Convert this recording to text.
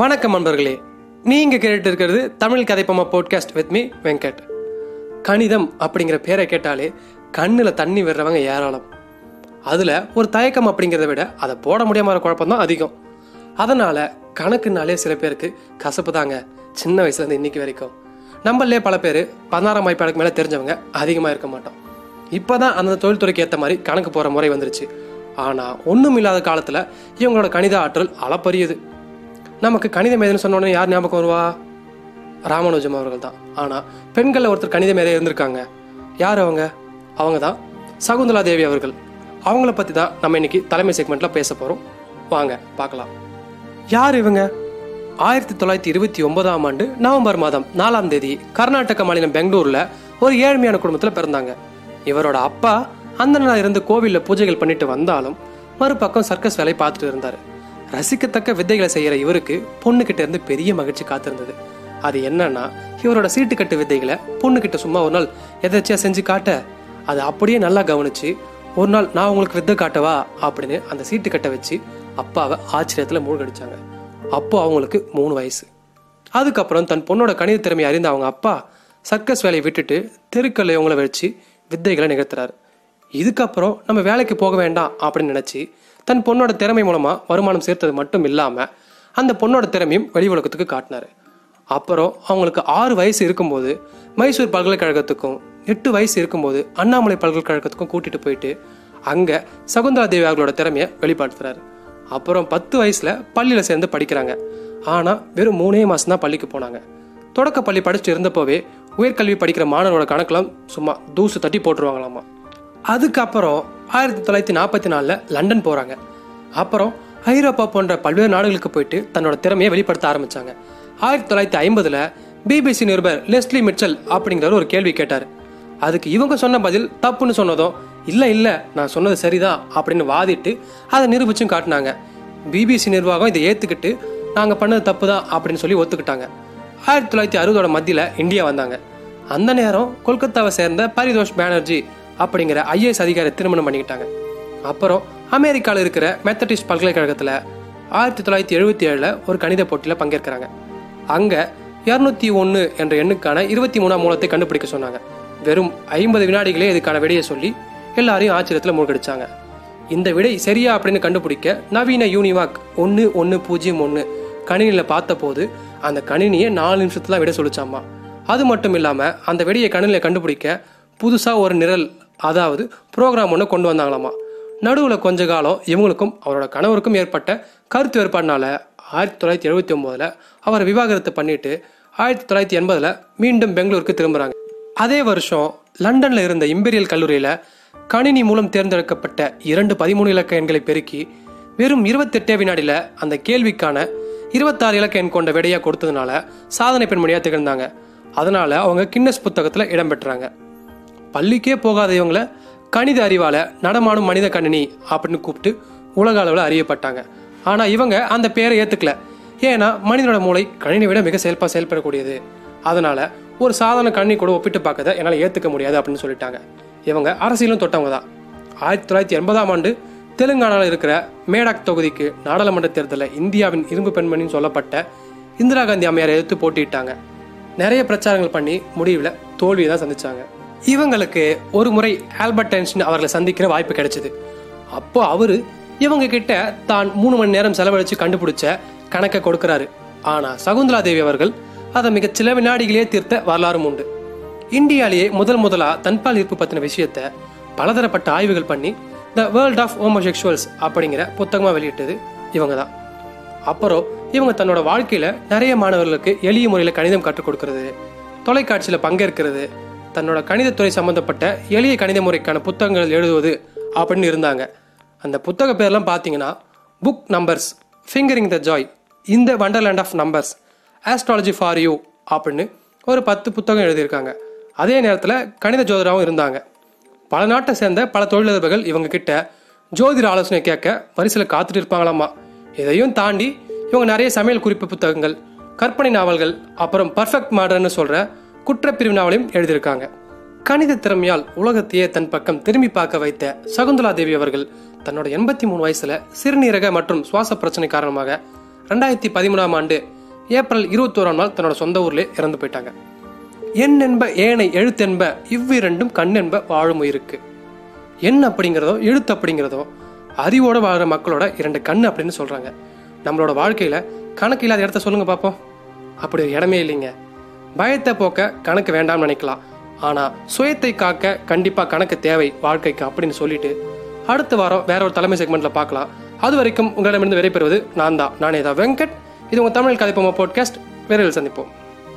வணக்கம் நண்பர்களே நீங்க கேட்டு இருக்கிறது தமிழ் கதைப்பமா போட்காஸ்ட் வித் மீ வெங்கட். கணிதம் அப்படிங்கிற பேரை கேட்டாலே கண்ணில் தண்ணி விடுறவங்க ஏராளம். அதுல ஒரு தயக்கம் அப்படிங்கிறத விட அதை போட முடியாம குழப்பம் தான் அதிகம். அதனால கணக்குனாலே சில பேருக்கு கசப்பு தாங்க சின்ன வயசுல இருந்து இன்னைக்கு வரைக்கும். நம்மளே பல பேர் பதினாறாம் வாய்ப்பாளுக்கு மேலே தெரிஞ்சவங்க அதிகமாக இருக்க மாட்டோம். இப்போ தான் அந்த தொழில்துறைக்கு ஏற்ற மாதிரி கணக்கு போகிற முறை வந்துருச்சு. ஆனால் ஒன்றும் இல்லாத காலத்தில் இவங்களோட கணித ஆற்றல் அளப்பரியது. நமக்கு கணித மேதைன்னு சொன்ன உடனே யார் ஞாபகம் வருவா? ராமானுஜம் அவர்கள் தான் ஆனால் பெண்களில் ஒருத்தர் கணித மேதை இருந்திருக்காங்க. யார் அவங்க? அவங்க தான் சகுந்தலா தேவி அவர்கள். அவங்கள பற்றி தான் நம்ம இன்னைக்கு தலைமை செக்மெண்ட்டில் பேச போகிறோம் வாங்க பார்க்கலாம். யார் இவங்க? ஆயிரத்தி தொள்ளாயிரத்தி இருபத்தி ஒன்பதாம் ஆண்டு நவம்பர் மாதம் நாலாம் தேதி கர்நாடக மாநிலம் பெங்களூரில் ஒரு ஏழ்மையான குடும்பத்தில் பிறந்தாங்க. இவரோட அப்பா அந்த நாள் இருந்து கோவிலில் பூஜைகள் பண்ணிட்டு வந்தாலும் மறுபக்கம் சர்க்கஸ் வேலை பார்த்துட்டு இருந்தார். ரசிக்கத்தக்க வித்தைகளை செய்கிற இவருக்கு பொண்ணுக்கிட்ட இருந்து பெரிய மகிழ்ச்சி காத்திருந்தது. அது என்னன்னா இவரோட சீட்டுக்கட்டு வித்தைகளை பொண்ணுக்கிட்ட சும்மா ஒரு நாள் எதாச்சியா செஞ்சு காட்ட அது அப்படியே நல்லா கவனிச்சு ஒரு நாள் நான் உங்களுக்கு வித்தை காட்டவா அப்படின்னு அந்த சீட்டுக்கட்டை வச்சு அப்பாவை ஆச்சரியத்தில் மூழ்கடிச்சாங்க. அப்போ அவங்களுக்கு மூணு வயசு. அதுக்கப்புறம் தன் பொண்ணோட கணித திறமையை அறிந்த அவங்க அப்பா சர்க்கஸ் வேலையை விட்டுட்டு தெருக்கல்ல இவங்கள வச்சு வித்தைகளை நிகழ்த்துறாரு. இதுக்கப்புறம் நம்ம வேலைக்கு போக வேண்டாம் அப்படின்னு நினச்சி தன் பொண்ணோட திறமை மூலமாக வருமானம் சேர்த்தது மட்டும் இல்லாமல் அந்த பொண்ணோட திறமையும் வெளி உலகத்துக்கு காட்டினாரு. அப்புறம் அவங்களுக்கு ஆறு வயசு இருக்கும்போது மைசூர் பல்கலைக்கழகத்துக்கும் எட்டு வயசு இருக்கும்போது அண்ணாமலை பல்கலைக்கழகத்துக்கும் கூட்டிகிட்டு போயிட்டு அங்கே சகுந்தலா தேவி அவர்களோட திறமையை வெளிப்படுத்துறாரு. அப்புறம் பத்து வயசில் பள்ளியில் சேர்ந்து படிக்கிறாங்க. ஆனால் வெறும் மூணே மாதம் தான் பள்ளிக்கு போனாங்க. தொடக்க பள்ளி படிச்சுட்டு இருந்தப்போவே உயர்கல்வி படிக்கிற மாணவரோட கணக்கெல்லாம் சும்மா தூசு தட்டி போட்டுருவாங்களாமா. அதுக்கப்புறம் ஆயிரத்தி தொள்ளாயிரத்தி நாற்பத்தி நாலில் லண்டன் போகிறாங்க அப்புறம் ஐரோப்பா போன்ற பல்வேறு நாடுகளுக்கு போயிட்டு தன்னோட திறமையை வெளிப்படுத்த ஆரம்பித்தாங்க ஆயிரத்தி தொள்ளாயிரத்தி ஐம்பதில் பிபிசி நிருபர் லெஸ்லி மிச்சல் அப்படிங்கிறவர் ஒரு கேள்வி கேட்டார். அதுக்கு இவங்க சொன்ன பதில் தப்புன்னு சொன்னதும் இல்லை இல்லை நான் சொன்னது சரிதான் அப்படின்னு வாதிட்டு அதை நிரூபிச்சும் காட்டினாங்க. பிபிசி நிர்வாகம் இதை ஏற்றுக்கிட்டு நாங்கள் பண்ணது தப்பு தான் அப்படின்னு சொல்லி ஒத்துக்கிட்டாங்க. ஆயிரத்தி தொள்ளாயிரத்தி அறுபதோட மத்தியில் இந்தியா வந்தாங்க. அந்த நேரம் கொல்கத்தாவை சேர்ந்த பரிதோஷ் பானர்ஜி அப்படிங்கிற ஐஏஎஸ் அதிகாரி திருமணம் பண்ணிக்கிட்டாங்க. அப்புறம் அமெரிக்காவில் இருக்கிற மெத்தடிஸ்ட் பல்கலைக்கழகத்தில் ஆயிரத்தி தொள்ளாயிரத்தி எழுபத்தி ஏழில் ஒரு கணித போட்டியில் பங்கேற்கிறாங்க. அங்கே இரநூத்தி ஒன்று என்ற எண்ணுக்கான இருபத்தி மூணாம் மூலத்தை கண்டுபிடிக்க சொன்னாங்க. வெறும் ஐம்பது வினாடிகளே இதுக்கான விடையை சொல்லி எல்லாரையும் ஆச்சரியத்தில் மூழ்கடிச்சாங்க. இந்த விடை சரியா அப்படின்னு கண்டுபிடிக்க நவீன யூனிவாக் ஒன்று ஒன்று பூஜ்ஜியம் ஒன்று கணினியில் பார்த்தபோது அந்த கணினியை நாலு நிமிஷத்துல விட சொல்லிச்சாமா அது மட்டும் இல்லாமல் அந்த விடையை கணினியில் கண்டுபிடிக்க புதுசாக ஒரு நிரல் அதாவது ப்ரோக்ராம் ஒன்று கொண்டு வந்தாங்களாமா. நடுவில் கொஞ்ச காலம் இவங்களுக்கும் அவரோட கணவருக்கும் ஏற்பட்ட கருத்து வேறுபாடுனால ஆயிரத்தி தொள்ளாயிரத்தி எழுபத்தி ஒம்போதில் அவரை விவாகரத்து பண்ணிட்டு ஆயிரத்தி தொள்ளாயிரத்தி எண்பதில் மீண்டும் பெங்களூருக்கு திரும்புகிறாங்க அதே வருஷம் லண்டனில் இருந்த இம்பீரியல் கல்லூரியில் கணினி மூலம் தேர்ந்தெடுக்கப்பட்ட இரண்டு பதிமூணு இலக்க எண்களை பெருக்கி வெறும் இருபத்தெட்டே வினாடியில் அந்த கேள்விக்கான இருபத்தாறு இலக்க எண் கொண்ட விடையாக கொடுத்ததுனால சாதனை பெண்மணியாக திகழ்ந்தாங்க. அதனால அவங்க கின்னஸ் புத்தகத்தில் இடம்பெற்றாங்க பள்ளிக்கே போகாத இவங்கள கணித அறிவால நடமாடும் மனித கணினி அப்படின்னு கூப்பிட்டு உலக அளவில் அறியப்பட்டாங்க. ஆனா இவங்க அந்த பேரை ஏத்துக்கல. ஏன்னா மனிதனோட மூளை கணினி விட மிக செயல்பா செயல்படக்கூடியது. அதனால ஒரு சாதாரண கணினி கூட ஒப்பிட்டு பார்க்கறத என்னால் ஏத்துக்க முடியாது அப்படின்னு சொல்லிட்டாங்க. இவங்க அரசியலும் தொட்டவங்க தான். ஆயிரத்தி தொள்ளாயிரத்தி எண்பதாம் ஆண்டு தெலுங்கானாவில் இருக்கிற மேடாக் தொகுதிக்கு நாடாளுமன்ற தேர்தலில் இந்தியாவின் இரும்பு பெண்மணின்னு சொல்லப்பட்ட இந்திரா காந்தி அம்மையாரை எதிர்த்து போட்டியிட்டாங்க. நிறைய பிரச்சாரங்கள் பண்ணி முடிவில் தோல்வியை தான் சந்திச்சாங்க. இவங்களுக்கு ஒரு முறை ஆல்பர்ட் ஐன்ஸ்டீன் அவர்களை சந்திக்கிற வாய்ப்பு கிடைச்சது. அப்போ அவரு இவங்க கிட்ட தான் மூணு மணி நேரம் செலவழிச்சு கண்டுபிடிச்ச கணக்கை கொடுக்கிறாரு. ஆனா சகுந்தலா தேவி அவர்கள் அதை மிக சில வினாடிகளே தீர்த்த வரலாறும் உண்டு. இந்தியாலேயே முதல் முதலா தன்பால் ஈர்ப்பு பத்தின விஷயத்த பலதரப்பட்ட ஆய்வுகள் பண்ணி த வேர்ல்ட் ஆஃப் ஹோமோசெக்சுவல்ஸ் அப்படிங்கிற புத்தகமா வெளியிட்டது இவங்க தான். அப்புறம் இவங்க தன்னோட வாழ்க்கையில நிறைய மாணவர்களுக்கு எளிய முறையில் கணிதம் கற்றுக் கொடுக்கறது தொலைக்காட்சியில் பங்கேற்கிறது தன்னோட கணிதத்துறை சம்பந்தப்பட்ட எளிய கணித முறைக்கான புத்தகங்கள் எழுதுவது அப்படின்னு இருந்தாங்க. அந்த புத்தக பேர்லாம் பார்த்தீங்கன்னா book numbers fingering the joy இந்த wonderland of numbers astrology for you அப்படின்னு ஒரு பத்து புத்தகம் எழுதியிருக்காங்க. அதே நேரத்தில் கணித ஜோதிடராகவும் இருந்தாங்க. பல நாட்டை சேர்ந்த பல தொழிலதிபர்கள் இவங்க கிட்ட ஜோதிட ஆலோசனை கேட்க வரிசையில் காத்துட்டு இருப்பாங்களாமா? இதையும் தாண்டி இவங்க நிறைய சமையல் குறிப்பு புத்தகங்கள் கற்பனை நாவல்கள் அப்புறம் பர்ஃபெக்ட் மாடர்ன்னு சொல்கிற குற்றப்பிரிவினாவளையும் எழுதியிருக்காங்க. கணித திறமையால் உலகத்தையே தன் பக்கம் திரும்பி பார்க்க வைத்த சகுந்தலா தேவி அவர்கள் தன்னோட எண்பத்தி மூணு வயசுல சிறுநீரக மற்றும் சுவாச பிரச்சனை காரணமாக ரெண்டாயிரத்தி பதிமூணாம் ஆண்டு ஏப்ரல் இருபத்தோராம் நாள் தன்னோட சொந்த ஊர்ல இறந்து போயிட்டாங்க. எண் என்ப ஏனை எழுத்தென்ப இவ்விரண்டும் கண் என்ப வாழும் உயிருக்கு. எண் அப்படிங்கிறதோ எழுத்து அப்படிங்கிறதோ அறிவோட வாழ்கிற மக்களோட இரண்டு கண் அப்படின்னு சொல்றாங்க. நம்மளோட வாழ்க்கையில கணக்கு இல்லாத இடத்த சொல்லுங்க பார்ப்போம் அப்படி ஒரு இடமே இல்லைங்க. பயத்தை போக்க கணக்கு வேண்டாம்னு நினைக்கலாம். ஆனால் சுயத்தை காக்க கண்டிப்பாக கணக்கு தேவை வாழ்க்கைக்கு அப்படின்னு சொல்லிட்டு அடுத்த வாரம் வேற ஒரு தலைமை செக்மெண்ட்ல பார்க்கலாம். அது வரைக்கும் உங்களிடமிருந்து விடைபெறுவது நான் தான் நானே தான் வெங்கட். இது உங்க தமிழ் கதைப்போமா பாட்காஸ்ட் விரைவில் சந்திப்போம்.